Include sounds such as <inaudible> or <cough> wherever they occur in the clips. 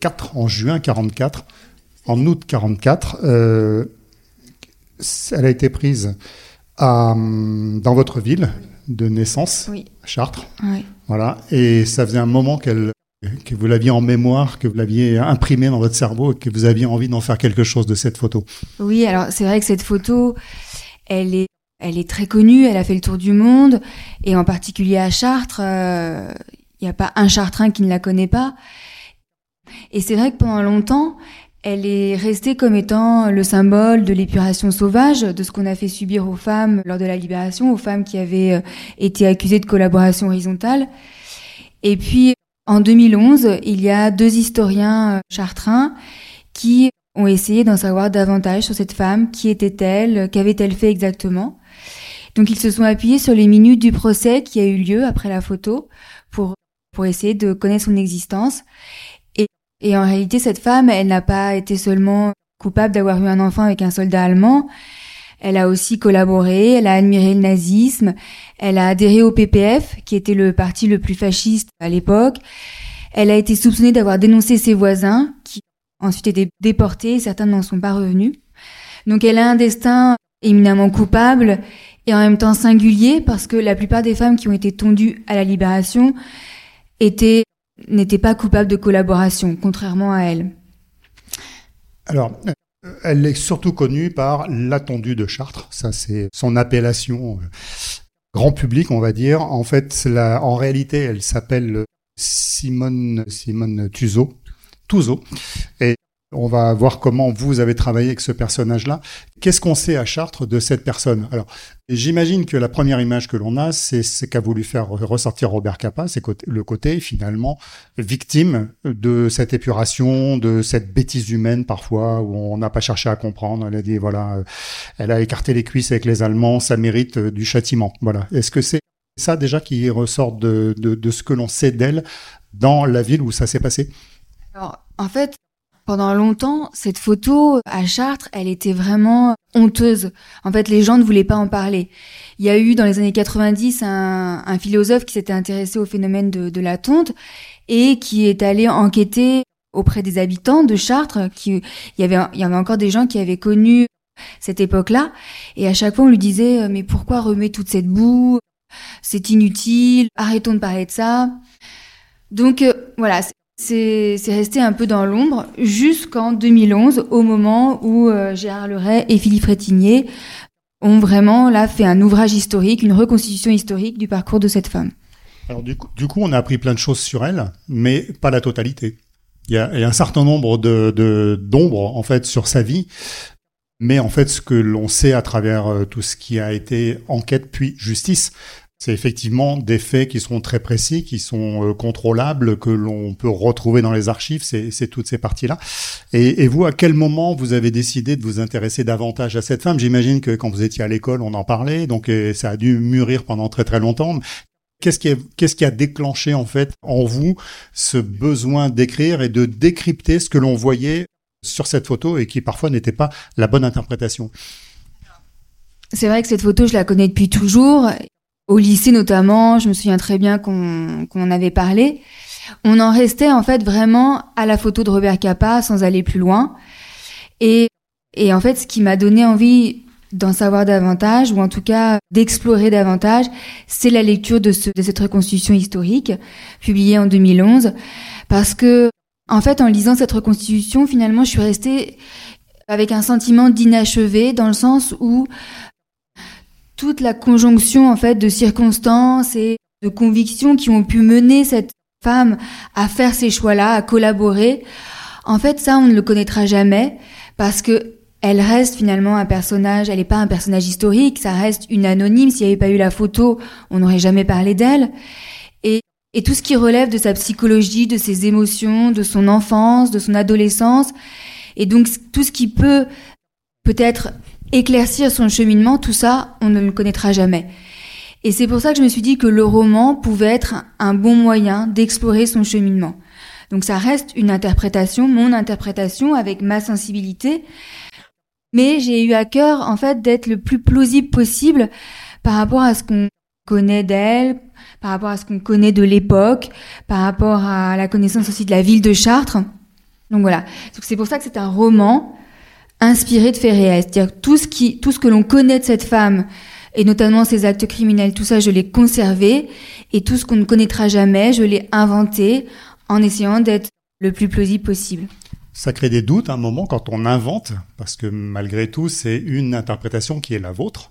4, en juin 44, en août 44. Euh, elle a été prise à, dans votre ville de naissance, Oui. Chartres. Voilà. Et ça faisait un moment qu'elle que vous l'aviez en mémoire, que vous l'aviez imprimée dans votre cerveau et que vous aviez envie d'en faire quelque chose de cette photo. Oui, alors c'est vrai que cette photo, elle est, elle est très connue, elle a fait le tour du monde, et en particulier à Chartres, euh, il n'y a pas un Chartrain qui ne la connaît pas. Et c'est vrai que pendant longtemps, elle est restée comme étant le symbole de l'épuration sauvage, de ce qu'on a fait subir aux femmes lors de la libération, aux femmes qui avaient euh, été accusées de collaboration horizontale. Et puis, en 2011, il y a deux historiens euh, chartrains qui ont essayé d'en savoir davantage sur cette femme, qui était-elle, qu'avait-elle fait exactement. Donc ils se sont appuyés sur les minutes du procès qui a eu lieu après la photo pour, pour essayer de connaître son existence. Et, en réalité, cette femme, elle n'a pas été seulement coupable d'avoir eu un enfant avec un soldat allemand, elle a aussi collaboré, elle a admiré le nazisme, elle a adhéré au PPF, qui était le parti le plus fasciste à l'époque. Elle a été soupçonnée d'avoir dénoncé ses voisins, qui ensuite étaient déportés, certains n'en sont pas revenus. Donc elle a un destin éminemment coupable et en même temps singulier, parce que la plupart des femmes qui ont été tondues à la libération étaient n'étaient pas coupables de collaboration, contrairement à elle. Alors, elle est surtout connue par l'attendue de Chartres. Ça, c'est son appellation euh, grand public, on va dire. En fait, en réalité, elle s'appelle Simone Simone Tuzo. Tuzo. Et on va voir comment vous avez travaillé avec ce personnage-là. Qu'est-ce qu'on sait à Chartres de cette personne? Alors, j'imagine que la première image que l'on a, c'est ce qu'a voulu faire ressortir Robert Capa, c'est le côté finalement victime de cette épuration, de cette bêtise humaine parfois où on n'a pas cherché à comprendre. Elle a dit voilà, euh, elle a écarté les cuisses avec les Allemands, ça mérite euh, du châtiment. Voilà. Est-ce que c'est ça déjà qui ressort de, de, de ce que l'on sait d'elle dans la ville où ça s'est passé? Alors, en fait, pendant longtemps, cette photo à Chartres, elle était vraiment honteuse. En fait, les gens ne voulaient pas en parler. Il y a eu dans les années 90 un, philosophe qui s'était intéressé au phénomène de, la tonte et qui est allé enquêter auprès des habitants de Chartres. Qui, il, y avait, avait encore des gens qui avaient connu cette époque-là. Et à chaque fois, on lui disait, mais pourquoi remettre toute cette boue? C'est inutile, arrêtons de parler de ça. Donc euh, voilà, c'est resté un peu dans l'ombre jusqu'en 2011, au moment où euh, Gérard Leray et Philippe Rétigné ont vraiment là fait un ouvrage historique, une reconstitution historique du parcours de cette femme. Alors du coup, on a appris plein de choses sur elle, mais pas la totalité. Il y a, il y a un certain nombre de d'ombres en fait sur sa vie, mais en fait ce que l'on sait à travers euh, tout ce qui a été enquête puis justice, c'est effectivement des faits qui sont très précis, qui sont euh, contrôlables, que l'on peut retrouver dans les archives, c'est toutes ces parties-là. Et, vous, à quel moment vous avez décidé de vous intéresser davantage à cette femme? J'imagine que quand vous étiez à l'école, on en parlait, donc euh, ça a dû mûrir pendant très très longtemps. Qu'est-ce qui, qui a déclenché en fait en vous ce besoin d'écrire et de décrypter ce que l'on voyait sur cette photo et qui parfois n'était pas la bonne interprétation? C'est vrai que cette photo, je la connais depuis toujours. Au lycée notamment, je me souviens très bien qu'on en avait parlé. On en restait en fait vraiment à la photo de Robert Capa sans aller plus loin. Et, en fait, ce qui m'a donné envie d'en savoir davantage, ou en tout cas d'explorer davantage, c'est la lecture de, de cette reconstitution historique publiée en 2011. Parce que, en fait, en lisant cette reconstitution, finalement, je suis restée avec un sentiment d'inachevé, dans le sens où toute la conjonction en fait de circonstances et de convictions qui ont pu mener cette femme à faire ces choix-là, à collaborer. En fait, ça, on ne le connaîtra jamais parce que elle reste finalement un personnage, elle n'est pas un personnage historique, ça reste une anonyme. S'il n'y avait pas eu la photo, on n'aurait jamais parlé d'elle. Et, et tout ce qui relève de sa psychologie, de ses émotions, de son enfance, de son adolescence, et donc tout ce qui peut peut-être éclaircir son cheminement, tout ça, on ne le connaîtra jamais. Et c'est pour ça que je me suis dit que le roman pouvait être un bon moyen d'explorer son cheminement. Donc ça reste une interprétation, mon interprétation avec ma sensibilité, mais j'ai eu à cœur en fait d'être le plus plausible possible par rapport à ce qu'on connaît d'elle, par rapport à ce qu'on connaît de l'époque, par rapport à la connaissance aussi de la ville de Chartres. Donc voilà. c'est pour ça que c'est un roman inspiré de faits réels. C'est-à-dire tout ce qui, tout ce que l'on connaît de cette femme, et notamment ses actes criminels, tout ça, je l'ai conservé, et tout ce qu'on ne connaîtra jamais, je l'ai inventé en essayant d'être le plus plausible possible. Ça crée des doutes à un moment quand on invente, parce que malgré tout, c'est une interprétation qui est la vôtre.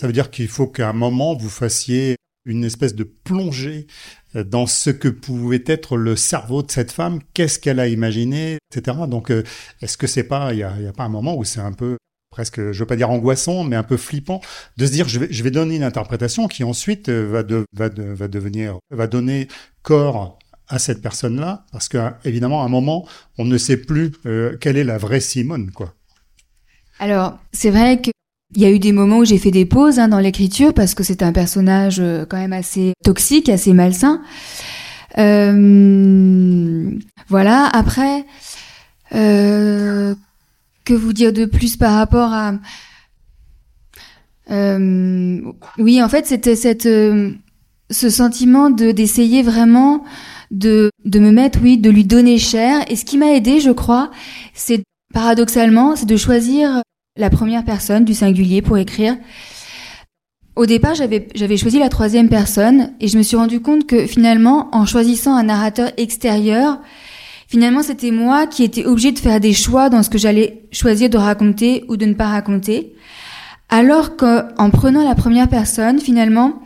Ça veut dire qu'il faut qu'à un moment, vous fassiez une espèce de plongée dans ce que pouvait être le cerveau de cette femme, qu'est-ce qu'elle a imaginé, etc. Donc, euh, est-ce que c'est pas, il y a, a, pas un moment où c'est un peu presque, je veux pas dire angoissant, mais un peu flippant, de se dire je vais, je vais donner une interprétation qui ensuite euh, va, va, va devenir, va donner corps à cette personne-là, parce que évidemment, à un moment, on ne sait plus euh, quelle est la vraie Simone, quoi. Alors, c'est vrai que il y a eu des moments où j'ai fait des pauses hein, dans l'écriture parce que c'est un personnage euh, quand même assez toxique, assez malsain. Euh, voilà. Après, euh, que vous dire de plus par rapport à euh, Oui, en fait, c'était cette ce sentiment de d'essayer vraiment de de me mettre, oui, de lui donner cher. Et ce qui m'a aidé, je crois, c'est paradoxalement, c'est de choisir la première personne du singulier pour écrire. Au départ, j'avais, choisi la troisième personne et je me suis rendu compte que finalement, en choisissant un narrateur extérieur, finalement, c'était moi qui étais obligée de faire des choix dans ce que j'allais choisir de raconter ou de ne pas raconter. Alors qu'en prenant la première personne, finalement,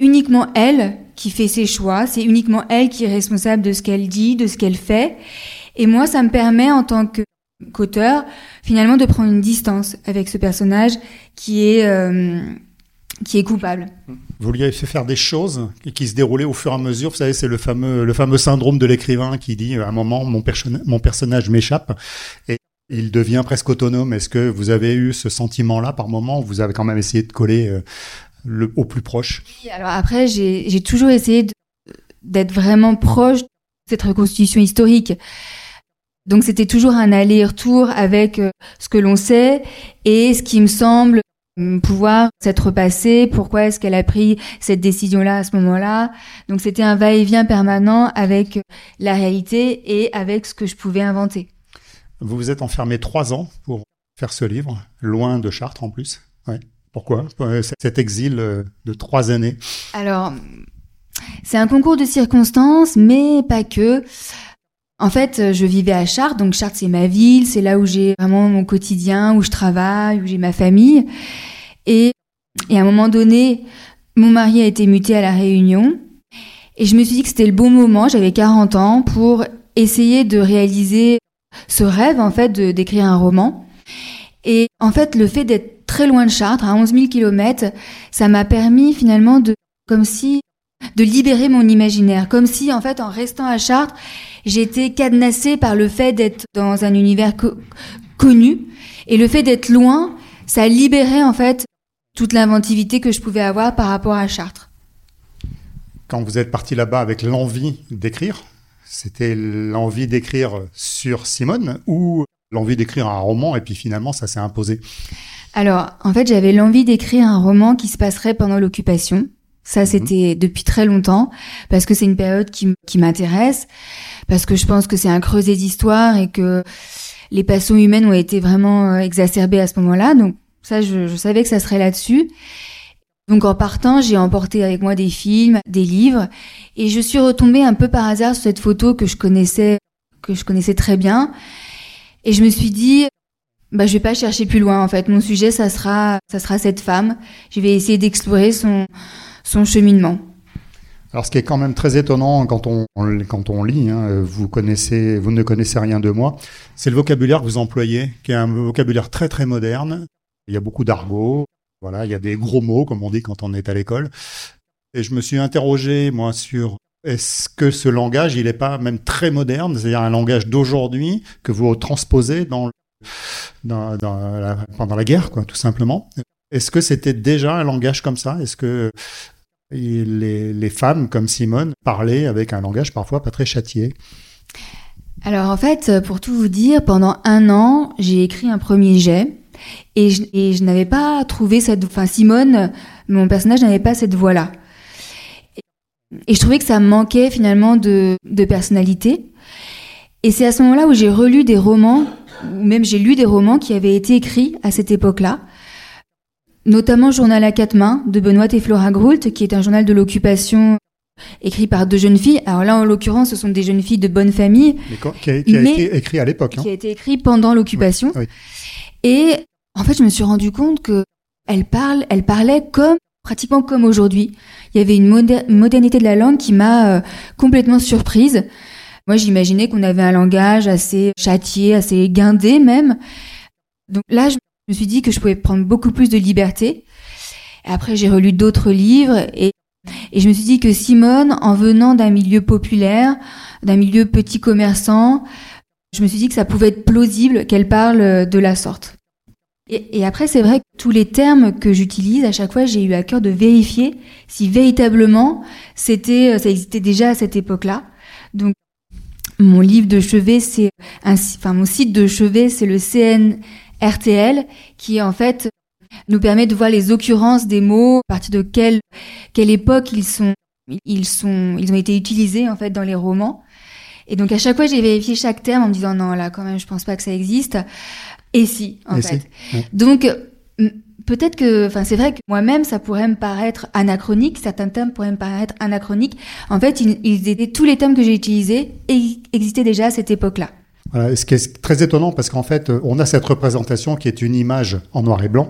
uniquement elle qui fait ses choix, c'est uniquement elle qui est responsable de ce qu'elle dit, de ce qu'elle fait. Et moi, ça me permet en tant que qu'auteur, finalement, de prendre une distance avec ce personnage qui est, euh, qui est coupable. Vous lui avez fait faire des choses qui se déroulaient au fur et à mesure. Vous savez, c'est le fameux, le fameux syndrome de l'écrivain qui dit à un moment, mon, mon personnage m'échappe et il devient presque autonome. Est-ce que vous avez eu ce sentiment-là par moment Vous avez quand même essayé de coller euh, le, au plus proche? Oui, Alors après, j'ai toujours essayé d'être vraiment proche de cette reconstitution historique. Donc c'était toujours un aller-retour avec euh, ce que l'on sait et ce qui me semble hum, pouvoir s'être passé, pourquoi est-ce qu'elle a pris cette décision-là à ce moment-là. Donc c'était un va-et-vient permanent avec euh, la réalité et avec ce que je pouvais inventer. Vous vous êtes enfermé trois ans pour faire ce livre, loin de Chartres en plus. Ouais. Pourquoi? Euh, cet exil de trois années Alors, c'est un concours de circonstances, mais pas que. En fait, euh, je vivais à Chartres, donc Chartres c'est ma ville, c'est là où j'ai vraiment mon quotidien, où je travaille, où j'ai ma famille. Et, à un moment donné, mon mari a été muté à la Réunion, et je me suis dit que c'était le bon moment, j'avais 40 ans, pour essayer de réaliser ce rêve en fait d'écrire un roman. Et en fait, le fait d'être très loin de Chartres, à 11 000 kilomètres, ça m'a permis finalement de, comme si, de libérer mon imaginaire, comme si en fait, en restant à Chartres, j'étais cadenassée par le fait d'être dans un univers connu et le fait d'être loin, ça libérait en fait toute l'inventivité que je pouvais avoir par rapport à Chartres. Quand vous êtes parti là-bas avec l'envie d'écrire, c'était l'envie d'écrire sur Simone ou l'envie d'écrire un roman et puis finalement ça s'est imposé? Alors en fait j'avais l'envie d'écrire un roman qui se passerait pendant l'occupation. Ça, mhm. c'était depuis très longtemps, parce que c'est une période qui, qui m'intéresse, parce que je pense que c'est un creuset d'histoire et que les passions humaines ont été vraiment euh, exacerbées à ce moment-là. Donc ça, je, je savais que ça serait là-dessus. Donc en partant, j'ai emporté avec moi des films, des livres, et je suis retombée un peu par hasard sur cette photo que je connaissais, que je connaissais très bien. Et je me suis dit, bah, je vais pas chercher plus loin en fait. Mon sujet, ça sera, ça sera cette femme. Je vais essayer d'explorer son, son cheminement. Alors, ce qui est quand même très étonnant quand on, quand on lit, hein, vous connaissez, vous ne connaissez rien de moi, c'est le vocabulaire que vous employez, qui est un vocabulaire très très moderne. Il y a beaucoup d'argot, voilà, il y a des gros mots comme on dit quand on est à l'école. Et je me suis interrogé moi sur est-ce que ce langage, il n'est pas même très moderne, c'est-à-dire un langage d'aujourd'hui que vous transposez pendant la guerre, tout simplement. Est-ce que c'était déjà un langage comme ça? Est-ce que les, femmes comme Simone parlaient avec un langage parfois pas très châtié. Alors en fait, pour tout vous dire, pendant un an, j'ai écrit un premier jet et je, n'avais pas trouvé cette... Enfin, Simone, mon personnage n'avait pas cette voix-là. Et je trouvais que ça manquait finalement de, de personnalité. Et c'est à ce moment-là où j'ai relu des romans, ou même j'ai lu des romans qui avaient été écrits à cette époque-là, notamment Journal à quatre mains de Benoît et Flora Groult, qui est un journal de l'occupation écrit par deux jeunes filles. Alors là, en l'occurrence, ce sont des jeunes filles de bonne famille. Mais qui a, qui a été écrit à l'époque. Hein. Qui a été écrit pendant l'occupation. Et en fait, je me suis rendu compte que elle parle, elle parlait comme pratiquement comme aujourd'hui. Il y avait une modernité de la langue qui m'a euh, complètement surprise. Moi, j'imaginais qu'on avait un langage assez châtié, assez guindé même. Donc là, je me suis dit que je pouvais prendre beaucoup plus de liberté. après, j'ai relu d'autres livres et, et je me suis dit que Simone, en venant d'un milieu populaire, d'un milieu petit commerçant, je me suis dit que ça pouvait être plausible qu'elle parle de la sorte. Et, et après, c'est vrai que tous les termes que j'utilise, à chaque fois, j'ai eu à cœur de vérifier si véritablement c'était, ça existait déjà à cette époque-là. Donc, mon livre de chevet, c'est enfin, mon site de chevet, c'est le CNRTL, qui en fait nous permet de voir les occurrences des mots, à partir de quelle, quelle époque ils sont, ils sont, ils ont été utilisés en fait dans les romans. Et donc à chaque fois, j'ai vérifié chaque terme en me disant non là quand même, je pense pas que ça existe. Et si, en fait. Donc, peut-être que, enfin, c'est vrai que moi-même, ça pourrait me paraître anachronique. Certains termes pourraient me paraître anachroniques. En fait, ils, étaient tous les termes que j'ai utilisés existaient déjà à cette époque-là. Ce qui est très étonnant parce qu'en fait, on a cette représentation qui est une image en noir et blanc.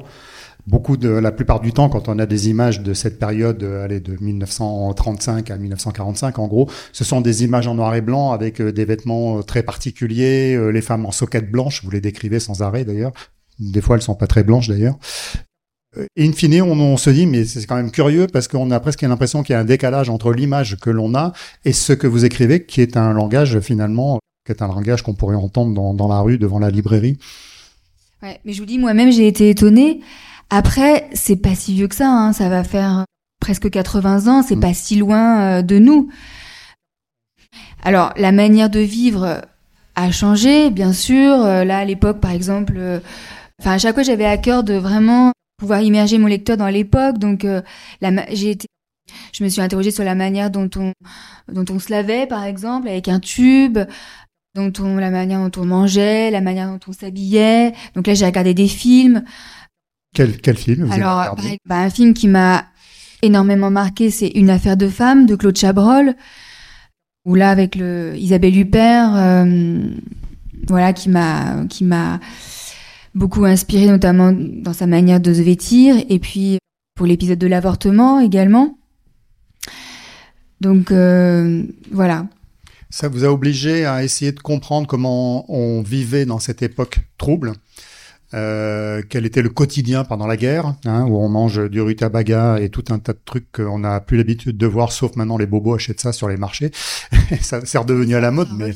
Beaucoup de la plupart du temps quand on a des images de cette période euh, allez, de 1935 à 1945 en gros ce sont des images en noir et blanc avec euh, des vêtements euh, très particuliers les femmes en soquettes blanches vous les décrivez sans arrêt d'ailleurs. Des fois elles sont pas très blanches d'ailleurs. In fine, on se dit, mais c'est quand même curieux parce qu'on a presque l'impression qu'il y a un décalage entre l'image que l'on a et ce que vous écrivez, qui est un langage finalement, qui est un langage qu'on pourrait entendre dans, dans la rue, devant la librairie. Ouais, mais je vous dis, moi-même, j'ai été étonnée. Après, c'est pas si vieux que ça, hein. ça va faire presque 80 ans, c'est mm. pas si loin euh, de nous. Alors, la manière de vivre a changé, bien sûr. Euh, là, à l'époque, par exemple, euh, enfin, à chaque fois, j'avais à cœur de vraiment pouvoir immerger mon lecteur dans l'époque. Donc, j'ai été, je me suis interrogée sur la manière dont on, dont on se lavait, par exemple, avec un tube, dont on, la manière dont on mangeait, la manière dont on s'habillait. Donc là, j'ai regardé des films. Quel, quel film vous Alors, bah, un film qui m'a énormément marqué, c'est Une affaire de femme de Claude Chabrol, où là, avec le Isabelle Huppert, euh, voilà, qui m'a, qui m'a beaucoup inspiré, notamment dans sa manière de se vêtir, et puis pour l'épisode de l'avortement également. Donc, euh, voilà. Ça vous a obligé à essayer de comprendre comment on vivait dans cette époque trouble euh, quel était le quotidien pendant la guerre, hein, où on mange du rutabaga et tout un tas de trucs qu'on n'a plus l'habitude de voir, sauf maintenant les bobos achètent ça sur les marchés. <laughs> ça c'est redevenu à la mode, mais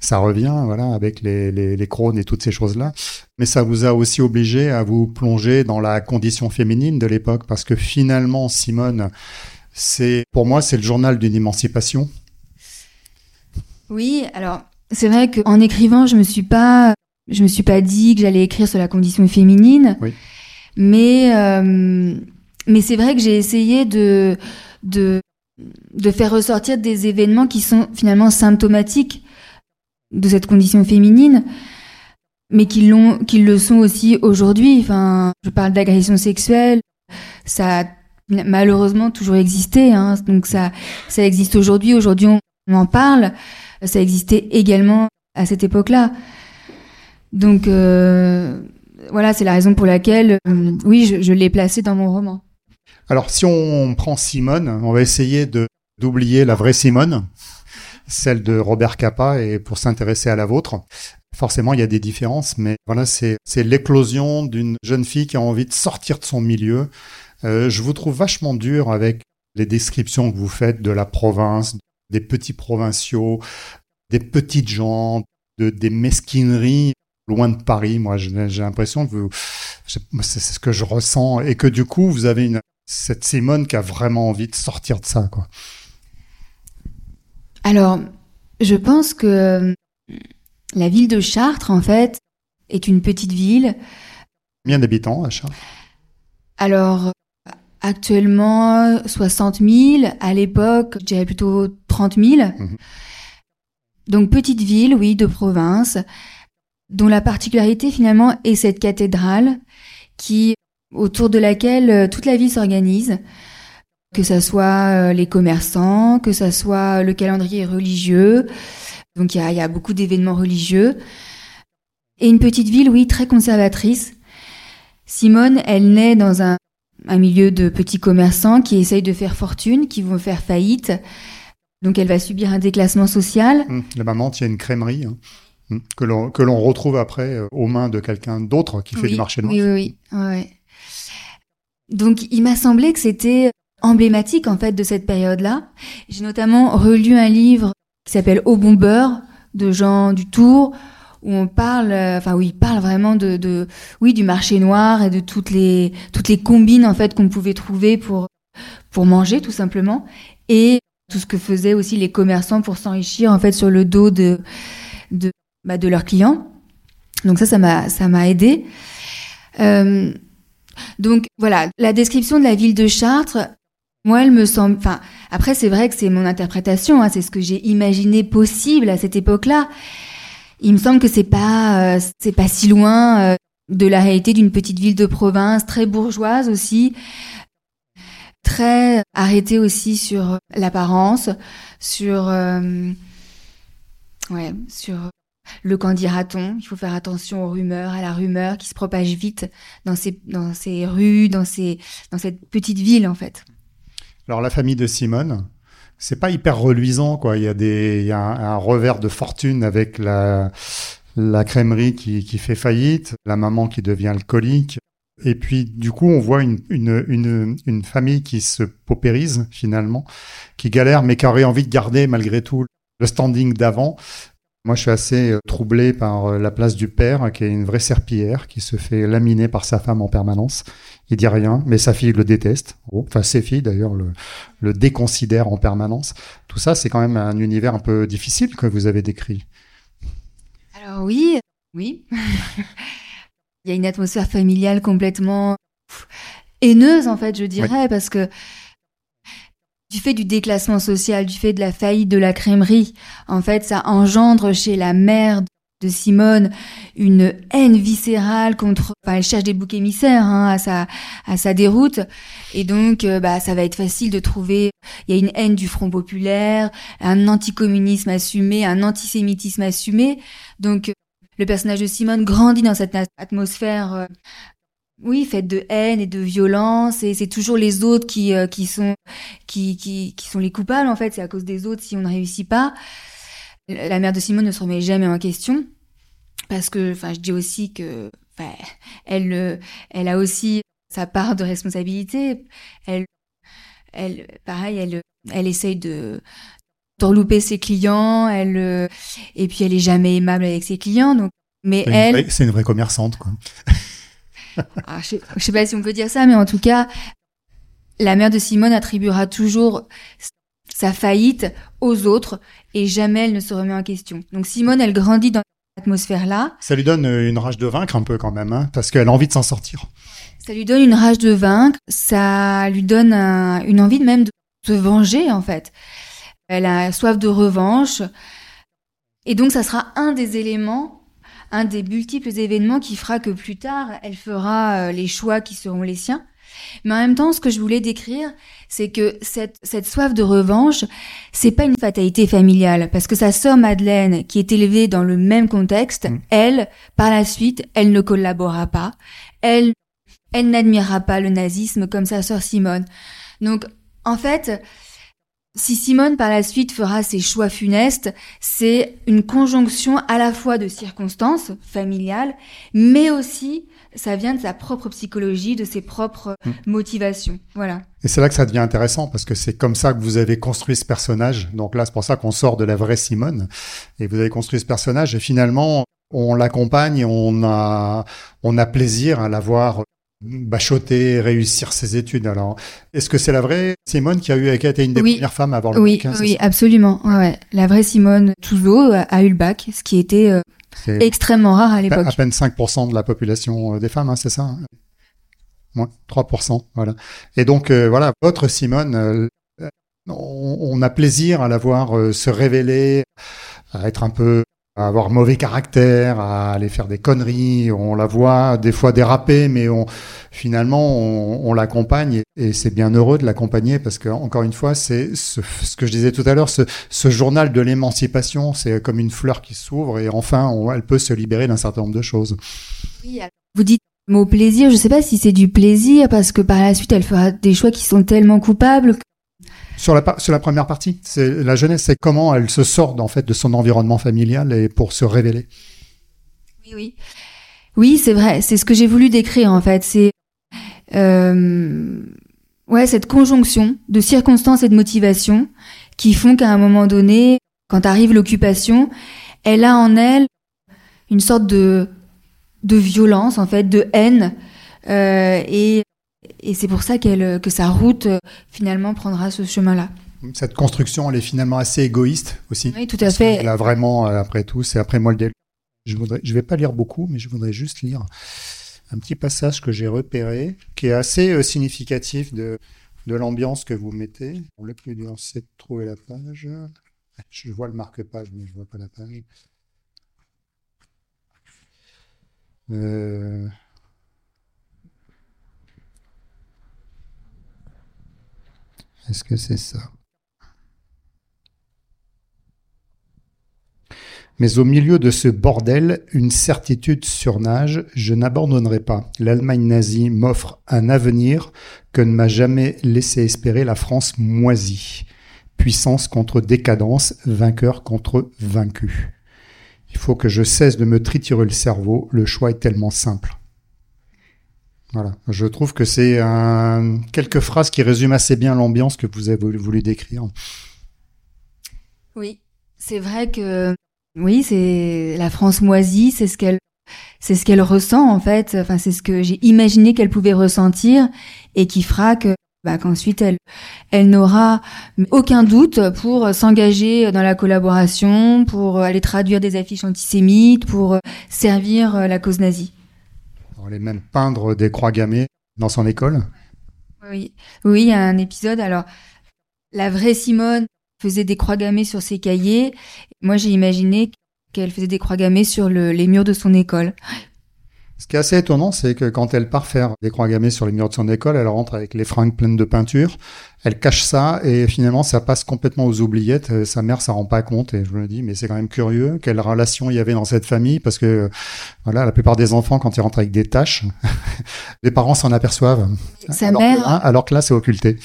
ça revient, voilà, avec les, les, les crônes et toutes ces choses-là. Mais ça vous a aussi obligé à vous plonger dans la condition féminine de l'époque, parce que finalement, Simone, c'est, pour moi, c'est le journal d'une émancipation. Oui, alors c'est vrai qu'en écrivant, je me suis pas je me suis pas dit que j'allais écrire sur la condition féminine. Oui. Mais, euh, mais c'est vrai que j'ai essayé de, de, de faire ressortir des événements qui sont finalement symptomatiques de cette condition féminine, mais qui, l'ont, qui le sont aussi aujourd'hui. Enfin, je parle d'agression sexuelle, ça a malheureusement toujours existé, hein, donc ça, ça existe aujourd'hui. Aujourd'hui, on en parle. Ça existait également à cette époque-là. Donc euh, voilà, c'est la raison pour laquelle, euh, oui, je, l'ai placé dans mon roman. Alors si on prend Simone, on va essayer d'oublier la vraie Simone, celle de Robert Capa, et pour s'intéresser à la vôtre. Forcément, il y a des différences, mais voilà, c'est c'est l'éclosion d'une jeune fille qui a envie de sortir de son milieu. Euh, je vous trouve vachement dur avec les descriptions que vous faites de la province, des petits provinciaux, des petites gens, de, des mesquineries loin de Paris. Moi, j'ai l'impression que c'est ce que je ressens et que du coup, vous avez une, cette Simone qui a vraiment envie de sortir de ça, quoi. Alors, je pense que euh, la ville de Chartres, en fait, est une petite ville. Combien d'habitants à Chartres? Alors, actuellement, 60 000. À l'époque, je dirais plutôt 30 000. Donc petite ville, oui, de province, dont la particularité finalement est cette cathédrale qui autour de laquelle euh, toute la vie s'organise, que ça soit euh, les commerçants, que ça soit le calendrier religieux. Donc il y a, beaucoup d'événements religieux. Et une petite ville, oui, très conservatrice. Simone, elle naît dans un, milieu de petits commerçants qui essayent de faire fortune, qui vont faire faillite. Donc elle va subir un déclassement social. Hum, la maman tient une crèmerie. Hein. hum, que l'on retrouve après euh, aux mains de quelqu'un d'autre qui fait du marché noir. Oui, oui, oui. Donc il m'a semblé que c'était emblématique en fait de cette période-là. J'ai notamment relu un livre qui s'appelle Au bon beurre de Jean Dutour où on parle, euh, enfin oui, il parle vraiment de, de, oui, du marché noir et de toutes les toutes les combines en fait qu'on pouvait trouver pour pour manger tout simplement et tout ce que faisaient aussi les commerçants pour s'enrichir en fait sur le dos de de bah, de leurs clients. Donc ça, ça m'a ça m'a aidé. Euh, donc voilà, la description de la ville de Chartres, moi, elle me semble. Enfin, après, c'est vrai que c'est mon interprétation, hein, c'est ce que j'ai imaginé possible à cette époque-là. Il me semble que c'est pas, euh, c'est pas si loin euh, de la réalité d'une petite ville de province, très bourgeoise aussi, très arrêtée aussi sur l'apparence, sur, euh, ouais, sur le qu'en dira-t-on Il faut faire attention aux rumeurs, à la rumeur qui se propage vite dans ces, dans ces rues, dans, ces, dans cette petite ville en fait. Alors la famille de Simone, c'est pas hyper reluisant quoi. Il y a des, il y a un, revers de fortune avec la la crèmerie qui, qui fait faillite, la maman qui devient alcoolique. Et puis, du coup, on voit une, une, une, famille qui se paupérise, finalement, qui galère, mais qui aurait envie de garder, malgré tout, le standing d'avant. Moi, je suis assez euh, troublé par euh, la place du père, qui est une vraie serpillière, qui se fait laminer par sa femme en permanence. Il dit rien, mais sa fille le déteste. Enfin, ses filles, d'ailleurs, le, le déconsidèrent en permanence. Tout ça, c'est quand même un univers un peu difficile que vous avez décrit. Alors oui, oui. <laughs> Il y a une atmosphère familiale complètement haineuse, en fait, je dirais, parce que du fait du déclassement social, du fait de la faillite de la crèmerie, en fait, ça engendre chez la mère de Simone une haine viscérale contre. Enfin, elle cherche des boucs émissaires hein, à sa à sa déroute, et donc euh, bah ça va être facile de trouver. Il y a une haine du Front populaire, un anticommunisme assumé, un antisémitisme assumé. Donc le personnage de Simone grandit dans cette atmosphère euh, oui, faite de haine et de violence, et c'est toujours les autres qui euh, qui sont qui, qui sont les coupables en fait. C'est à cause des autres si on ne réussit pas. La mère de Simone ne se remet jamais en question parce que, enfin, je dis aussi que, elle euh, elle a aussi sa part de responsabilité. Elle elle pareil, elle elle essaye de louper ses clients, elle euh, et puis elle est jamais aimable avec ses clients donc mais elle c'est une vraie commerçante quoi. <laughs> Ah, je, ne sais pas si on peut dire ça, mais en tout cas, la mère de Simone attribuera toujours sa faillite aux autres et jamais elle ne se remet en question. Donc Simone, elle grandit dans cette atmosphère-là. Ça lui donne une rage de vaincre un peu quand même, hein, parce qu'elle a envie de s'en sortir. Ça lui donne une rage de vaincre, ça lui donne une envie de même de se venger en fait. Elle a soif de revanche. Et donc ça sera un des éléments un des multiples événements qui fera que plus tard, elle fera euh, les choix qui seront les siens. Mais en même temps, ce que je voulais décrire, c'est que cette, cette soif de revanche, c'est pas une fatalité familiale, parce que sa sœur Madeleine, qui est élevée dans le même contexte, mm. elle, par la suite, elle ne collabora pas, elle, elle n'admirera pas le nazisme comme sa sœur Simone. Donc, en fait, si Simone par la suite fera ses choix funestes, c'est une conjonction à la fois de circonstances familiales, mais aussi ça vient de sa propre psychologie, de ses propres hmm. motivations. Voilà. Et c'est là que ça devient intéressant parce que c'est comme ça que vous avez construit ce personnage. Donc là, c'est pour ça qu'on sort de la vraie Simone et vous avez construit ce personnage et finalement on l'accompagne, on a on a plaisir à la voir bachoter, réussir ses études. Alors, est-ce que c'est la vraie Simone qui a eu qui a été une des premières femmes à avoir le oui, Oui, absolument. Ouais, La vraie Simone Touzeau a eu le bac, ce qui était euh, extrêmement rare à l'époque. À peine 5% de la population euh, des femmes, hein, c'est ça Moins 3%, voilà. Et donc, euh, voilà, votre Simone, on, a plaisir à la voir se révéler, à être un peu à avoir mauvais caractère, à aller faire des conneries. On la voit des fois déraper, mais on, finalement, on, l'accompagne et, c'est bien heureux de l'accompagner parce que, encore une fois, c'est ce, que je disais tout à l'heure, ce, ce, journal de l'émancipation, c'est comme une fleur qui s'ouvre et enfin, elle peut se libérer d'un certain nombre de choses. Oui, vous dites mot plaisir, je ne sais pas si c'est du plaisir parce que par la suite, elle fera des choix qui sont tellement coupables sur la, sur la première partie, c'est la jeunesse, c'est comment elle se sort en fait de son environnement familial et pour se révéler. Oui, oui, oui, c'est vrai. C'est ce que j'ai voulu décrire en fait. C'est euh, ouais cette conjonction de circonstances et de motivation qui font qu'à un moment donné, quand arrive l'occupation, elle a en elle une sorte de de violence en fait, de haine euh, et et c'est pour ça qu'elle, que sa route euh, finalement prendra ce chemin-là. Cette construction, elle est finalement assez égoïste aussi. Oui, tout à fait. Elle a vraiment, euh, après tout, c'est après moi le début. Je voudrais, je vais pas lire beaucoup, mais je voudrais juste lire un petit passage que j'ai repéré, qui est assez euh, significatif de, de l'ambiance que vous mettez. Le plus dur, c'est de trouver la page. Je vois le marque-page, mais je vois pas la page. Euh, Est-ce que c'est ça? Mais au milieu de ce bordel, une certitude surnage, je n'abandonnerai pas. L'Allemagne nazie m'offre un avenir que ne m'a jamais laissé espérer la France moisie. Puissance contre décadence, vainqueur contre vaincu. Il faut que je cesse de me triturer le cerveau, le choix est tellement simple. Voilà. Je trouve que c'est un... quelques phrases qui résument assez bien l'ambiance que vous avez voulu décrire. Oui, c'est vrai que oui, c'est la France moisie, c'est ce qu'elle c'est ce qu'elle ressent en fait. Enfin, c'est ce que j'ai imaginé qu'elle pouvait ressentir et qui fera que bah, qu'ensuite elle elle n'aura aucun doute pour s'engager dans la collaboration, pour aller traduire des affiches antisémites, pour servir la cause nazie. On allait même peindre des croix gammées dans son école. Oui, oui, il y a un épisode. Alors, la vraie Simone faisait des croix gammées sur ses cahiers. Moi, j'ai imaginé qu'elle faisait des croix gammées sur les murs de son école. Ce qui est assez étonnant, c'est que quand elle part faire des croix gammées sur les murs de son école, elle rentre avec les fringues pleines de peinture, elle cache ça et finalement ça passe complètement aux oubliettes. Euh, sa mère s'en rend pas compte et je me dis mais c'est quand même curieux quelle relation il y avait dans cette famille parce que voilà la plupart des enfants quand ils rentrent avec des tâches, <laughs> les parents s'en aperçoivent. Sa mère, que, alors que là c'est occulté.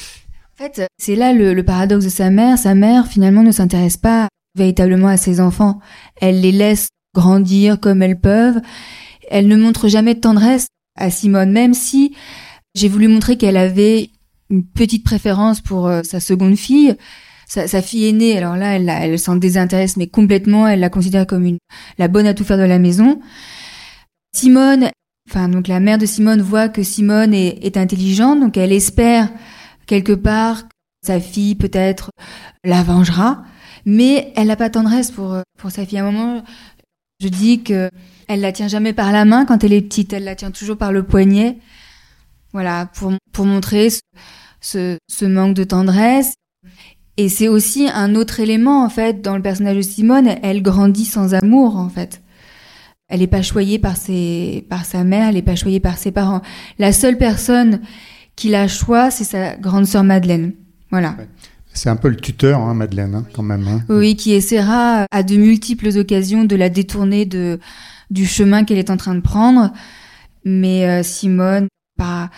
En fait, c'est là le, le paradoxe de sa mère. Sa mère finalement ne s'intéresse pas véritablement à ses enfants. Elle les laisse grandir comme elles peuvent elle ne montre jamais de tendresse à Simone, même si j'ai voulu montrer qu'elle avait une petite préférence pour euh, sa seconde fille. Sa, fille aînée, alors là, elle, s'en désintéresse, mais complètement, elle la considère comme une, la bonne à tout faire de la maison. Simone, enfin, donc la mère de Simone voit que Simone est, intelligente, donc elle espère quelque part que sa fille peut-être la vengera, mais elle n'a pas tendresse pour, pour sa fille. À un moment, je dis que elle la tient jamais par la main quand elle est petite, elle la tient toujours par le poignet. Voilà, pour, pour montrer ce, ce, manque de tendresse. Et c'est aussi un autre élément, en fait, dans le personnage de Simone, elle grandit sans amour, en fait. Elle n'est pas choyée par, ses, par sa mère, elle n'est pas choyée par ses parents. La seule personne qui la choix, c'est sa grande sœur Madeleine. Voilà. C'est un peu le tuteur, hein, Madeleine, hein, quand même. Hein. Oui, qui essaiera à de multiples occasions de la détourner de, du chemin qu'elle est en train de prendre. Mais euh, Simone, pas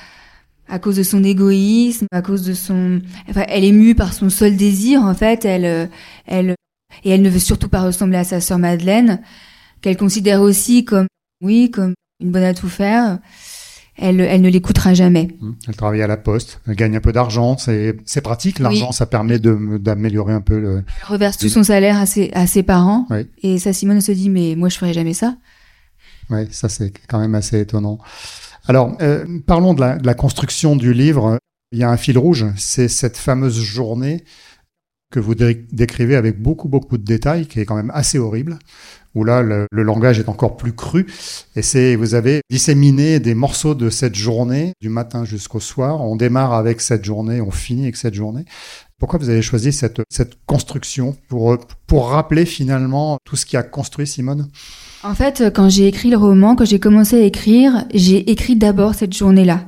à cause de son égoïsme, à cause de son, enfin, elle est mue par son seul désir en fait. Elle, elle, et elle ne veut surtout pas ressembler à sa sœur Madeleine, qu'elle considère aussi comme, oui, comme une bonne à tout faire. Elle, elle ne l'écoutera jamais. Mmh. Elle travaille à la poste, elle gagne un peu d'argent, c'est, c'est pratique. L'argent, ça permet de, d'améliorer un peu le. Elle reverse tout son salaire à ses, à ses parents. Et ça, Simone se dit, mais moi, je ferai jamais ça. Oui, ça c'est quand même assez étonnant. Alors, euh, parlons de la, de la, construction du livre. Il y a un fil rouge, c'est cette fameuse journée que vous décrivez avec beaucoup, beaucoup de détails, qui est quand même assez horrible, où là, le, le langage est encore plus cru. Et c'est, vous avez disséminé des morceaux de cette journée, du matin jusqu'au soir. On démarre avec cette journée, on finit avec cette journée. Pourquoi vous avez choisi cette, cette construction pour, pour rappeler finalement tout ce qui a construit Simone? En fait, quand j'ai écrit le roman, quand j'ai commencé à écrire, j'ai écrit d'abord cette journée-là.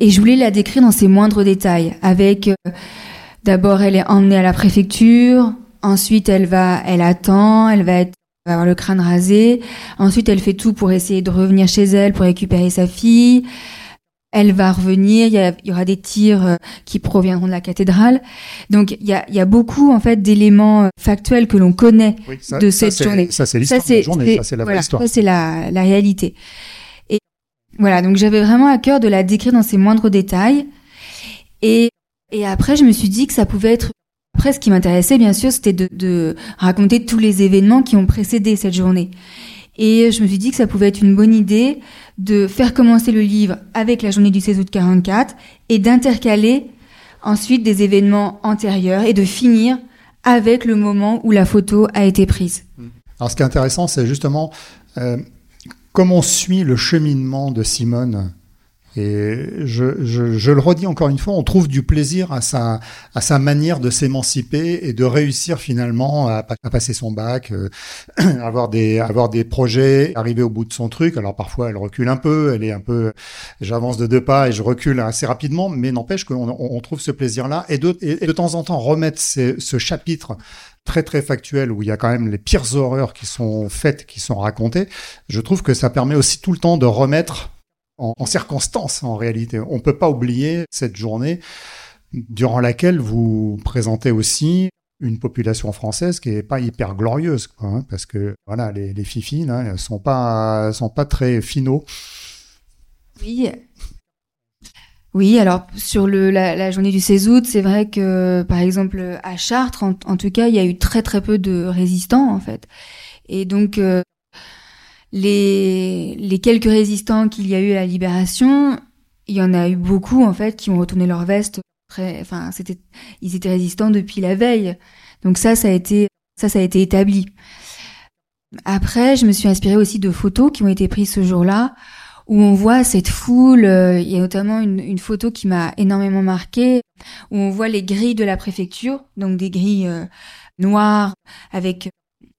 Et je voulais la décrire dans ses moindres détails, avec euh, d'abord elle est emmenée à la préfecture, ensuite elle va, elle attend, elle va, être, avoir le crâne rasé, ensuite elle fait tout pour essayer de revenir chez elle pour récupérer sa fille. Elle va revenir, il y, aura des tirs euh, qui proviendront de la cathédrale. Donc il y a, y a, beaucoup en fait d'éléments euh, factuels que l'on connaît de cette journée. Ça c'est l'histoire de la journée, ça c'est la voilà, histoire. Ça c'est la, la réalité. Voilà, donc j'avais vraiment à cœur de la décrire dans ses moindres détails. Et, et après, je me suis dit que ça pouvait être... Après, ce qui m'intéressait, bien sûr, c'était de, raconter tous les événements qui ont précédé cette journée. Et je me suis dit que ça pouvait être une bonne idée de faire commencer le livre avec la journée du 16 août 44 et d'intercaler ensuite des événements antérieurs et de finir avec le moment où la photo a été prise. Alors ce qui est intéressant, c'est justement euh, comme on suit le cheminement de Simone, et je, je, je, le redis encore une fois, on trouve du plaisir à sa, à sa manière de s'émanciper et de réussir finalement à, passer son bac, euh, <clears throat> avoir des, avoir des projets, arriver au bout de son truc. Alors parfois elle recule un peu, elle est un peu, j'avance de deux pas et je recule assez rapidement, mais n'empêche qu'on on trouve ce plaisir-là et de, et de temps en temps remettre ce chapitre très très factuel où il y a quand même les pires horreurs qui sont faites, qui sont racontées, je trouve que ça permet aussi tout le temps de remettre en, en circonstance en réalité. On peut pas oublier cette journée durant laquelle vous présentez aussi une population française qui est pas hyper glorieuse, quoi, hein, parce que voilà, les, les fifines, hein, sont pas, sont pas très finaux. Oui, oui, alors sur la, journée du 16 août, c'est vrai que par exemple à Chartres, en, tout cas, il y a eu très très peu de résistants en fait. Et donc euh, les, les quelques résistants qu'il y a eu à la libération, il y en a eu beaucoup en fait qui ont retourné leur veste. Très, enfin, c'était, ils étaient résistants depuis la veille. Donc ça, ça a été, ça, ça a été établi. Après, je me suis inspirée aussi de photos qui ont été prises ce jour-là où on voit cette foule. Euh, il y a notamment une, une photo qui m'a énormément marquée, où on voit les grilles de la préfecture, donc des grilles euh, noires avec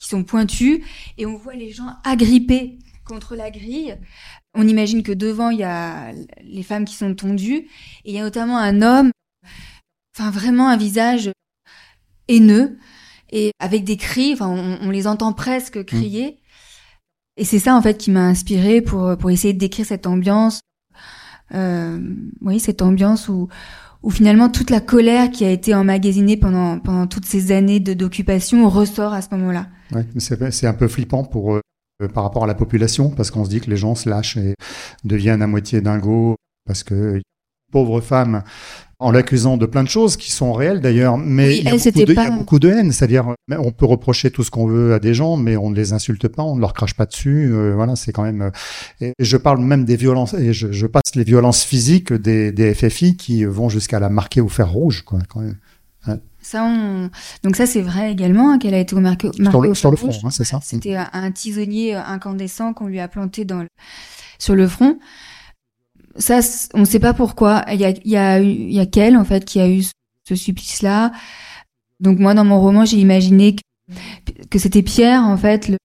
qui sont pointues, et on voit les gens agrippés contre la grille. On imagine que devant il y a les femmes qui sont tondues, et il y a notamment un homme, enfin vraiment un visage haineux et avec des cris. Enfin, on, on les entend presque crier. Et c'est ça en fait qui m'a inspiré pour pour essayer de décrire cette ambiance. Euh, oui, cette ambiance où où finalement toute la colère qui a été emmagasinée pendant pendant toutes ces années d'occupation ressort à ce moment-là. Ouais, c'est un peu flippant pour euh, par rapport à la population parce qu'on se dit que les gens se lâchent et deviennent à moitié dingos parce que pauvres femmes en l'accusant de plein de choses qui sont réelles d'ailleurs, mais il, y a beaucoup de, haine. C'est-à-dire, on peut reprocher tout ce qu'on veut à des gens, mais on ne les insulte pas, on ne leur crache pas dessus. Euh, voilà, c'est quand même. Euh, et je parle même des violences, et je, passe les violences physiques des, des FFI qui vont jusqu'à la marquer au fer rouge, quoi. Quand même. Ça, donc ça c'est vrai également hein, qu'elle a été marquée, sur le, sur le front, hein, c'est ça. C'était un tisonnier incandescent qu'on lui a planté dans sur le front ça, on ne sait pas pourquoi. Il y a, il y a, il y a qu'elle en fait qui a eu ce supplice-là. Donc moi, dans mon roman, j'ai imaginé que, que c'était Pierre en fait, le,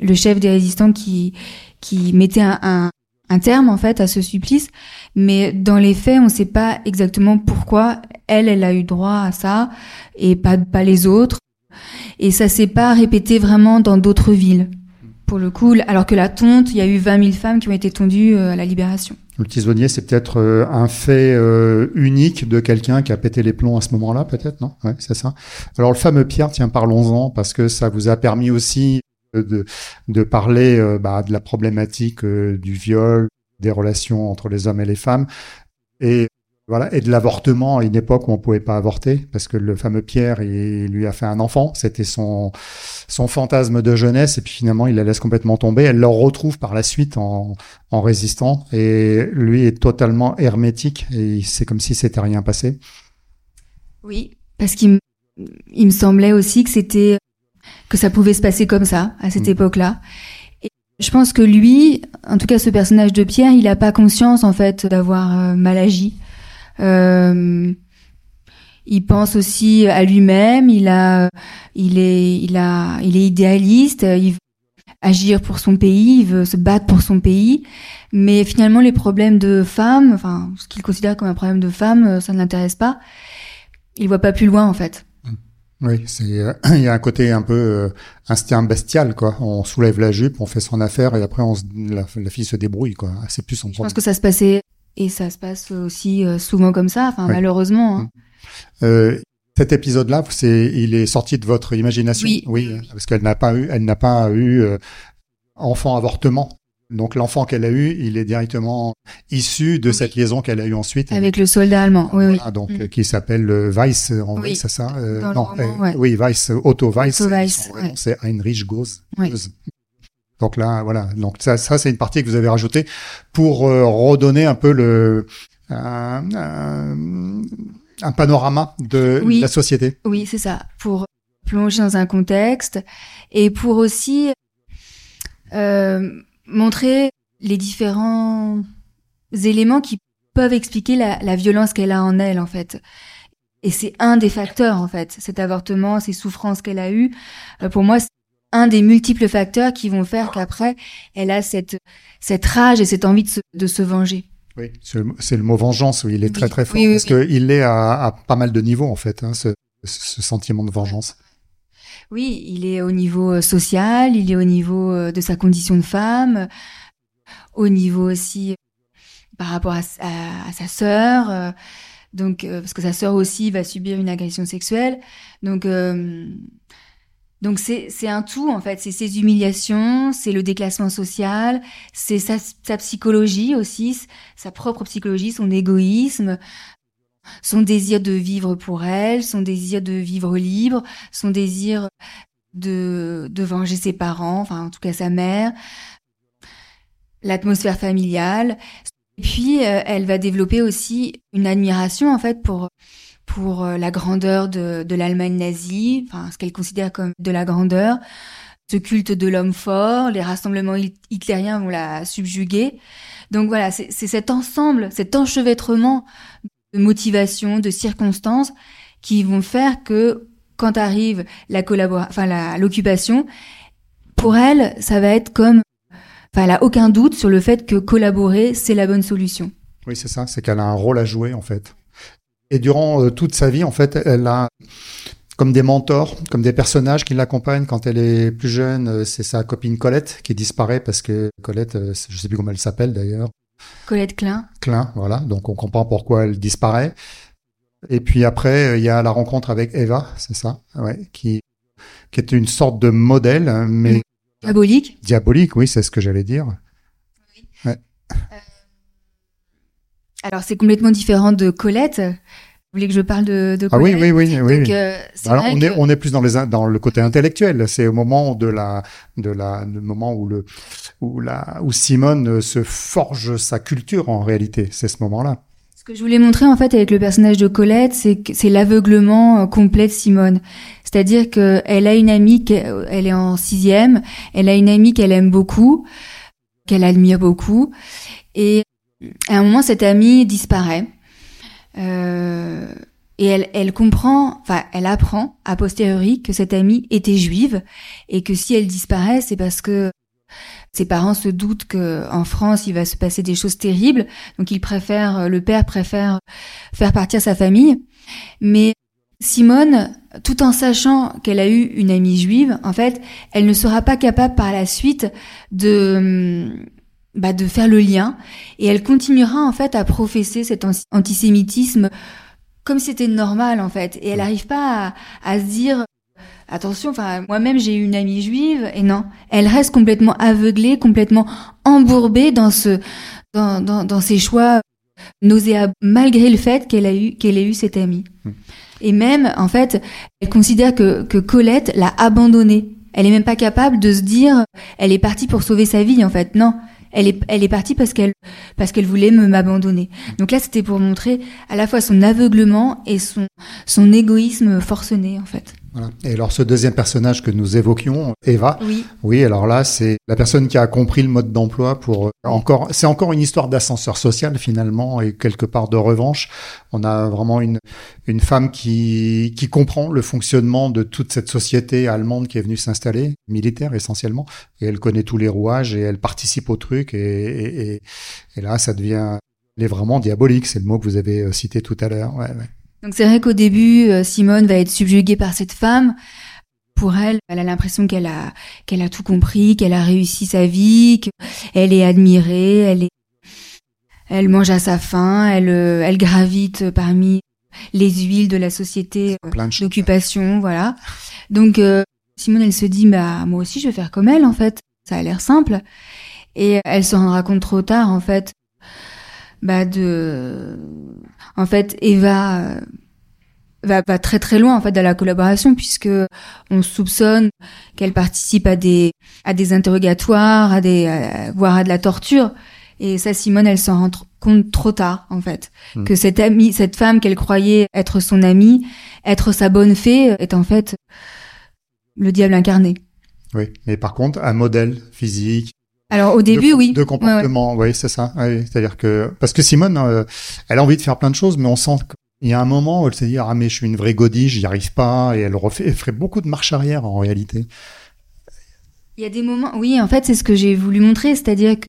le, chef des résistants, qui qui mettait un, un, un, terme en fait à ce supplice. Mais dans les faits, on ne sait pas exactement pourquoi elle, elle a eu droit à ça et pas pas les autres. Et ça s'est pas répété vraiment dans d'autres villes. Pour le coup, alors que la tonte, il y a eu 20 000 femmes qui ont été tondues euh, à la libération. Le tisonnier, c'est peut-être euh, un fait euh, unique de quelqu'un qui a pété les plombs à ce moment-là, peut-être, non? C'est ça. Alors le fameux Pierre, tiens, parlons-en, parce que ça vous a permis aussi de, de parler bah, de la problématique du viol, des relations entre les hommes et les femmes. Et voilà, et de l'avortement à une époque où on pouvait pas avorter, parce que le fameux Pierre, il, lui a fait un enfant, c'était son son fantasme de jeunesse, et puis finalement il la laisse complètement tomber. Elle le retrouve par la suite en, en résistant, et lui est totalement hermétique, et c'est comme si c'était rien passé. Oui, parce qu'il il me semblait aussi que c'était que ça pouvait se passer comme ça à cette mm. époque-là. Et je pense que lui, en tout cas ce personnage de Pierre, il n'a pas conscience en fait d'avoir euh, mal agi. Euh, il pense aussi à lui-même. Il a, il est, il a, il est idéaliste. Il veut agir pour son pays. Il veut se battre pour son pays. Mais finalement, les problèmes de femmes, enfin, ce qu'il considère comme un problème de femme, ça ne l'intéresse pas. Il voit pas plus loin, en fait. Oui, c'est <clears throat> il y a un côté un peu euh, instinct bestial quoi. On soulève la jupe, on fait son affaire et après on la, fille se débrouille quoi. C'est plus son Je pense que ça se passait et ça se passe aussi euh, souvent comme ça, enfin malheureusement. Hein. Mm. Euh, cet épisode-là, c'est il est sorti de votre imagination? Oui, oui parce qu'elle n'a pas eu, elle n'a pas eu euh, enfant avortement. Donc l'enfant qu'elle a eu, il est directement issu de cette liaison qu'elle a eue ensuite avec le soldat allemand. Oui, oui. donc mm. qui s'appelle Weiss, en oui. c'est ça euh, Non, oui, Weiss, Otto Weiss. Otto Weiss C'est Heinrich Gose. Donc là, voilà. Donc ça, ça c'est une partie que vous avez rajoutée pour euh, redonner un peu le un, un, panorama de la société. Oui, c'est ça. Pour plonger dans un contexte et pour aussi euh, montrer les différents éléments qui peuvent expliquer la, la violence qu'elle a en elle, en fait. Et c'est un des facteurs, en fait, cet avortement, ces souffrances qu'elle a eues. Euh, pour moi, c'est un des multiples facteurs qui vont faire qu'après, elle a cette, cette rage et cette envie de se, de se venger. Oui, c'est le mot vengeance, oui, il est très très fort, parce qu'il est à, à, pas mal de niveaux, en fait, hein, ce, ce sentiment de vengeance. Oui, il est au niveau euh, social, il est au niveau euh, de sa condition de femme, au niveau aussi euh, par rapport à, sa sœur, donc parce que sa sœur aussi va subir une agression sexuelle. Donc donc c'est un tout en fait, c'est ses humiliations, c'est le déclassement social, c'est sa, sa, psychologie aussi, sa propre psychologie, son égoïsme, son désir de vivre pour elle, son désir de vivre libre, son désir de, venger ses parents, enfin en tout cas sa mère, l'atmosphère familiale. Et puis euh, elle va développer aussi une admiration en fait pour pour euh, la grandeur de, de l'Allemagne nazie, enfin ce qu'elle considère comme de la grandeur, ce culte de l'homme fort, les rassemblements hitlériens vont la subjuguer. Donc voilà, c'est cet ensemble, cet enchevêtrement de motivation, de circonstances qui vont faire que quand arrive l'occupation, pour elle, ça va être comme, enfin, elle a aucun doute sur le fait que collaborer, c'est la bonne solution. Oui, c'est ça, c'est qu'elle a un rôle à jouer en fait. Et durant euh, toute sa vie, en fait, elle a comme des mentors, comme des personnages qui l'accompagnent quand elle est plus jeune. Euh, c'est sa copine Colette qui disparaît parce que Colette, euh, je sais plus comment elle s'appelle d'ailleurs. Colette Klein. Klein, voilà. Donc on comprend pourquoi elle disparaît. Et puis après, euh, il y a la rencontre avec Eva, c'est ça, ouais, qui qui est une sorte de modèle, hein, mais diabolique. Diabolique, oui, c'est ce que j'allais dire. Oui. Ouais. Euh... Alors c'est complètement différent de Colette. Vous voulez que je parle de, de Colette Ah oui, oui, oui, oui. Donc, euh, Alors, on, est, on est plus dans, les, dans le côté intellectuel. C'est au moment de la, de la, le moment où le, où où Simone se forge sa culture en réalité. C'est ce moment-là. Ce que je voulais montrer en fait avec le personnage de Colette, c'est l'aveuglement euh, complet de Simone. C'est-à-dire qu'elle a une amie, elle est en sixième, elle a une amie qu'elle aime beaucoup, qu'elle admire beaucoup, et à un moment cette amie disparaît. Euh, et elle, elle comprend, enfin, elle apprend a posteriori que cette amie était juive et que si elle disparaît, c'est parce que ses parents se doutent que en France il va se passer des choses terribles, donc il préfère, le père préfère faire partir sa famille. Mais Simone, tout en sachant qu'elle a eu une amie juive, en fait, elle ne sera pas capable par la suite de bah, de faire le lien. Et elle continuera en fait à professer cet antisémitisme comme c'était normal en fait. Et elle n'arrive pas à, à, se dire attention enfin moi-même j'ai eu une amie juive et non elle reste complètement aveuglée complètement embourbée dans ce dans, dans, dans ses choix nauséabonds malgré le fait qu'elle a eu qu'elle ait eu cette amie hmm. et même en fait elle considère que que Colette l'a abandonnée elle est même pas capable de se dire elle est partie pour sauver sa vie en fait non elle est, elle est partie parce qu'elle, parce qu'elle voulait me m'abandonner. Donc là, c'était pour montrer à la fois son aveuglement et son, son égoïsme forcené, en fait. Voilà. Et alors ce deuxième personnage que nous évoquions, Eva, Oui. oui, alors là c'est la personne qui a compris le mode d'emploi pour euh, encore, c'est encore une histoire d'ascenseur social finalement et quelque part de revanche. On a vraiment une une femme qui qui comprend le fonctionnement de toute cette société allemande qui est venue s'installer, militaire essentiellement, et elle connaît tous les rouages et elle participe au truc et et, et, et là ça devient elle est vraiment diabolique, c'est le mot que vous avez euh, cité tout à l'heure. Ouais, ouais. Donc c'est vrai qu'au début, euh, Simone va être subjuguée par cette femme. Pour elle, elle a l'impression qu'elle a qu'elle a tout compris, qu'elle a réussi sa vie, qu'elle est admirée, elle est elle mange à sa faim, elle euh, elle gravite parmi les huiles de la société euh, d'occupation, voilà. Donc euh, Simone, elle se dit bah moi aussi je vais faire comme elle en fait. Ça a l'air simple. Et elle se rendra compte trop tard en fait bah de en fait Eva euh, va, va très très loin en fait dans la collaboration puisque on soupçonne qu'elle participe à des à des interrogatoires, à des à- voire à de la torture. Et ça, Simone, elle s'en rend compte trop tard, en fait, Hmm. que cette amie, cette femme qu'elle croyait être son amie, être sa bonne fée, est en fait le diable incarné. Oui, mais par contre, un modèle physique, Alors au début, de, oui. de comportement, oui, c'est ça. C'est-à-dire que parce que Simone, euh, elle a envie de faire plein de choses, mais on sent qu'il y a un moment où elle se dit ah mais je suis une vraie godille, j'y arrive pas, et elle refait, elle ferait beaucoup de marche arrière en réalité. Il y a des moments, oui, en fait, c'est ce que j'ai voulu montrer, c'est-à-dire que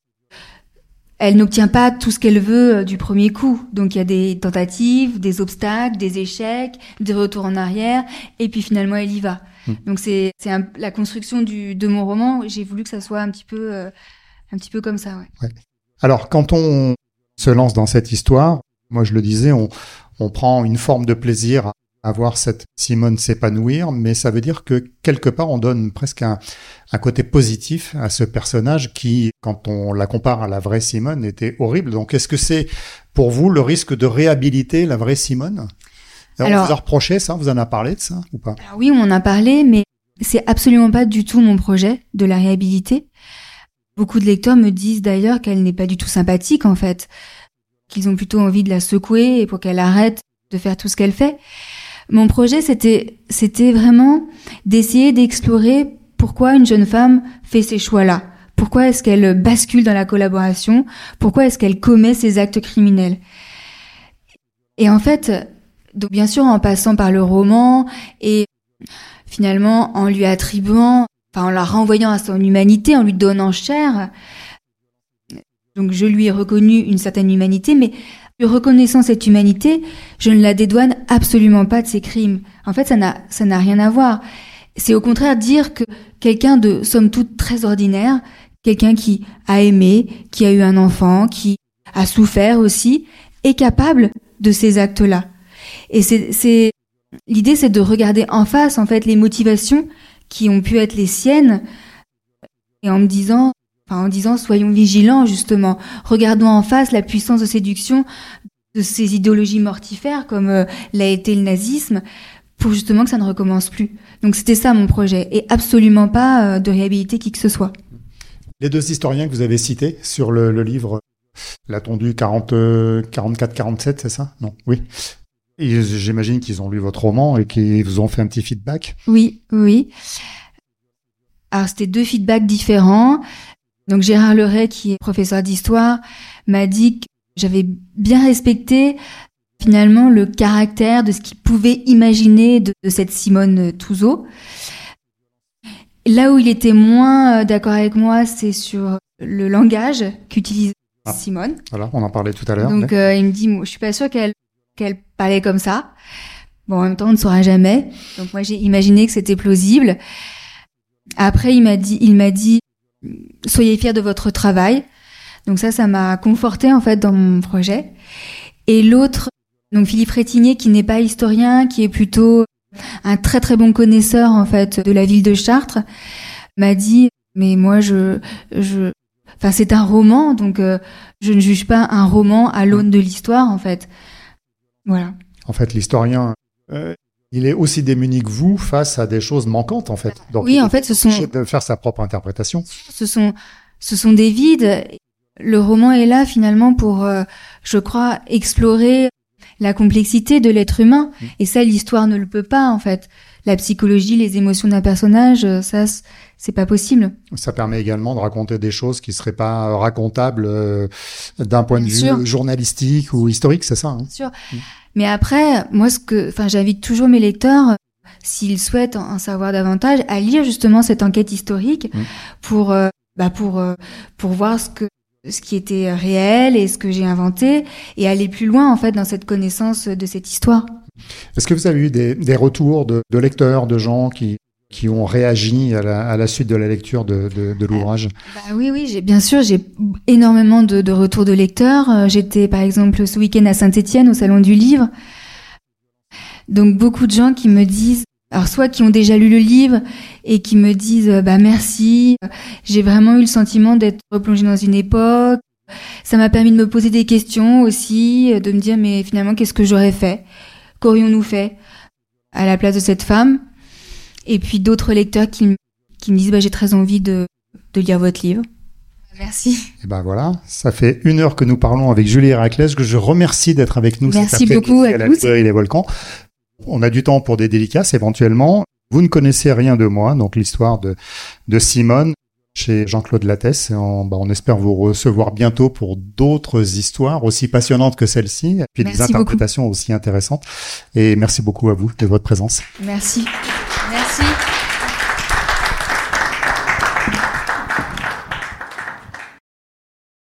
elle n'obtient pas tout ce qu'elle veut euh, du premier coup. Donc il y a des tentatives, des obstacles, des échecs, des retours en arrière, et puis finalement elle y va. Hmm. Donc c'est la construction du de mon roman. J'ai voulu que ça soit un petit peu euh, un petit peu comme ça. Ouais. Alors quand on se lance dans cette histoire, moi je le disais, on, on prend une forme de plaisir à voir cette Simone s'épanouir, mais ça veut dire que quelque part on donne presque un, un côté positif à ce personnage qui, quand on la compare à la vraie Simone, était horrible. Donc est-ce que c'est pour vous le risque de réhabiliter la vraie Simone? Alors, Alors- On vous a reproché ça, vous en a parlé de ça ou pas? Alors oui, on en a parlé, mais c'est absolument pas du tout mon projet de la réhabiliter. Beaucoup de lecteurs me disent d'ailleurs qu'elle n'est pas du tout sympathique en fait, qu'ils ont plutôt envie de la secouer et pour qu'elle arrête de faire tout ce qu'elle fait. Mon projet c'était c'était vraiment d'essayer d'explorer pourquoi une jeune femme fait ces choix-là. Pourquoi est-ce qu'elle bascule dans la collaboration? Pourquoi est-ce qu'elle commet ces actes criminels? Et en fait, donc bien sûr en passant par le roman et finalement en lui attribuant, enfin en la renvoyant à son humanité, en lui donnant chair. Donc je lui ai reconnu une certaine humanité, mais reconnaissant cette humanité, je ne la dédouane absolument pas de ses crimes. En fait, ça n'a rien à voir. C'est au contraire dire que quelqu'un de somme toute très ordinaire, quelqu'un qui a aimé, qui a eu un enfant, qui a souffert aussi, est capable de ces actes-là. Et c'est, l'idée, c'est de regarder en face, en fait, les motivations qui ont pu être les siennes, et en me disant, enfin, en disant, soyons vigilants, justement. Regardons en face la puissance de séduction de ces idéologies mortifères, comme euh, l'a été le nazisme, pour justement que ça ne recommence plus. Donc c'était ça mon projet, et absolument pas euh, de réhabiliter qui que ce soit. Les deux historiens que vous avez cités sur le, le livre La tondue 40, 44-47, c'est ça? Non Oui. J'imagine qu'ils ont lu votre roman et qu'ils vous ont fait un petit feedback? Oui, oui. Alors c'était deux feedbacks différents. Donc Gérard Leray, qui est professeur d'histoire, m'a dit que j'avais bien respecté finalement le caractère de ce qu'il pouvait imaginer de, de cette Simone Touzeau. Là où il était moins euh, d'accord avec moi, c'est sur le langage qu'utilise Ah. Simone. Voilà, on en parlait tout à l'heure. Donc euh, il me dit, moi, je suis pas sûre qu'elle qu'elle parlait comme ça. Bon, en même temps, on ne saura jamais. Donc moi, j'ai imaginé que c'était plausible. Après, il m'a dit, il m'a dit, soyez fiers de votre travail. Donc ça, ça m'a conforté en fait dans mon projet. Et l'autre, donc Philippe Rétinier, qui n'est pas historien, qui est plutôt un très très bon connaisseur en fait de la ville de Chartres, m'a dit, mais moi je, je, enfin c'est un roman, donc euh, je ne juge pas un roman à l'aune de l'histoire en fait. Voilà. En fait, l'historien, euh, il est aussi démuni que vous face à des choses manquantes, en fait. Donc, Oui, en fait, ce sont, de faire sa propre interprétation. ce sont, ce sont des vides. Le roman est là finalement pour, euh, je crois, explorer la complexité de l'être humain. Mm. Et ça, l'histoire ne le peut pas en fait. la psychologie, les émotions d'un personnage, euh, ça, c'est pas possible. Ça permet également de raconter des choses qui seraient pas racontables euh, d'un point de vue journalistique ou historique, c'est ça. Hein? Bien sûr. Mm. Mais après, moi, ce que, enfin, j'invite toujours mes lecteurs, s'ils souhaitent en savoir davantage, à lire justement cette enquête historique pour, euh, bah, pour, pour voir ce que ce qui était réel et ce que j'ai inventé et aller plus loin en fait dans cette connaissance de cette histoire. Est-ce que vous avez eu des, des retours de, de, lecteurs, de gens qui, qui ont réagi à la, suite de la lecture de, l'ouvrage bah Oui, oui, bien sûr, j'ai énormément de, retours de lecteurs. Euh, j'étais par exemple ce week-end à Saint-Étienne au salon du livre. Donc beaucoup de gens qui me disent, alors soit qui ont déjà lu le livre et qui me disent euh, bah merci, j'ai vraiment eu le sentiment d'être replongé dans une époque. Ça m'a permis de me poser des questions aussi, de me dire mais finalement qu'est-ce que j'aurais fait? Qu'aurions-nous fait? À la place de cette femme? Et puis d'autres lecteurs qui, qui me disent bah, j'ai très envie de, de lire votre livre. Merci. Et ben voilà, ça fait une heure que nous parlons avec Julie Héraclès, que je remercie d'être avec nous. Merci beaucoup à, la les volcans. On a du temps pour des délicaces éventuellement. Vous ne connaissez rien de moi, donc l'histoire de, de Simone chez Jean-Claude Lattès. on, bah, on, espère vous recevoir bientôt pour d'autres histoires aussi passionnantes que celle-ci, et puis des interprétations aussi intéressantes. Et merci beaucoup à vous de votre présence. Merci. Merci.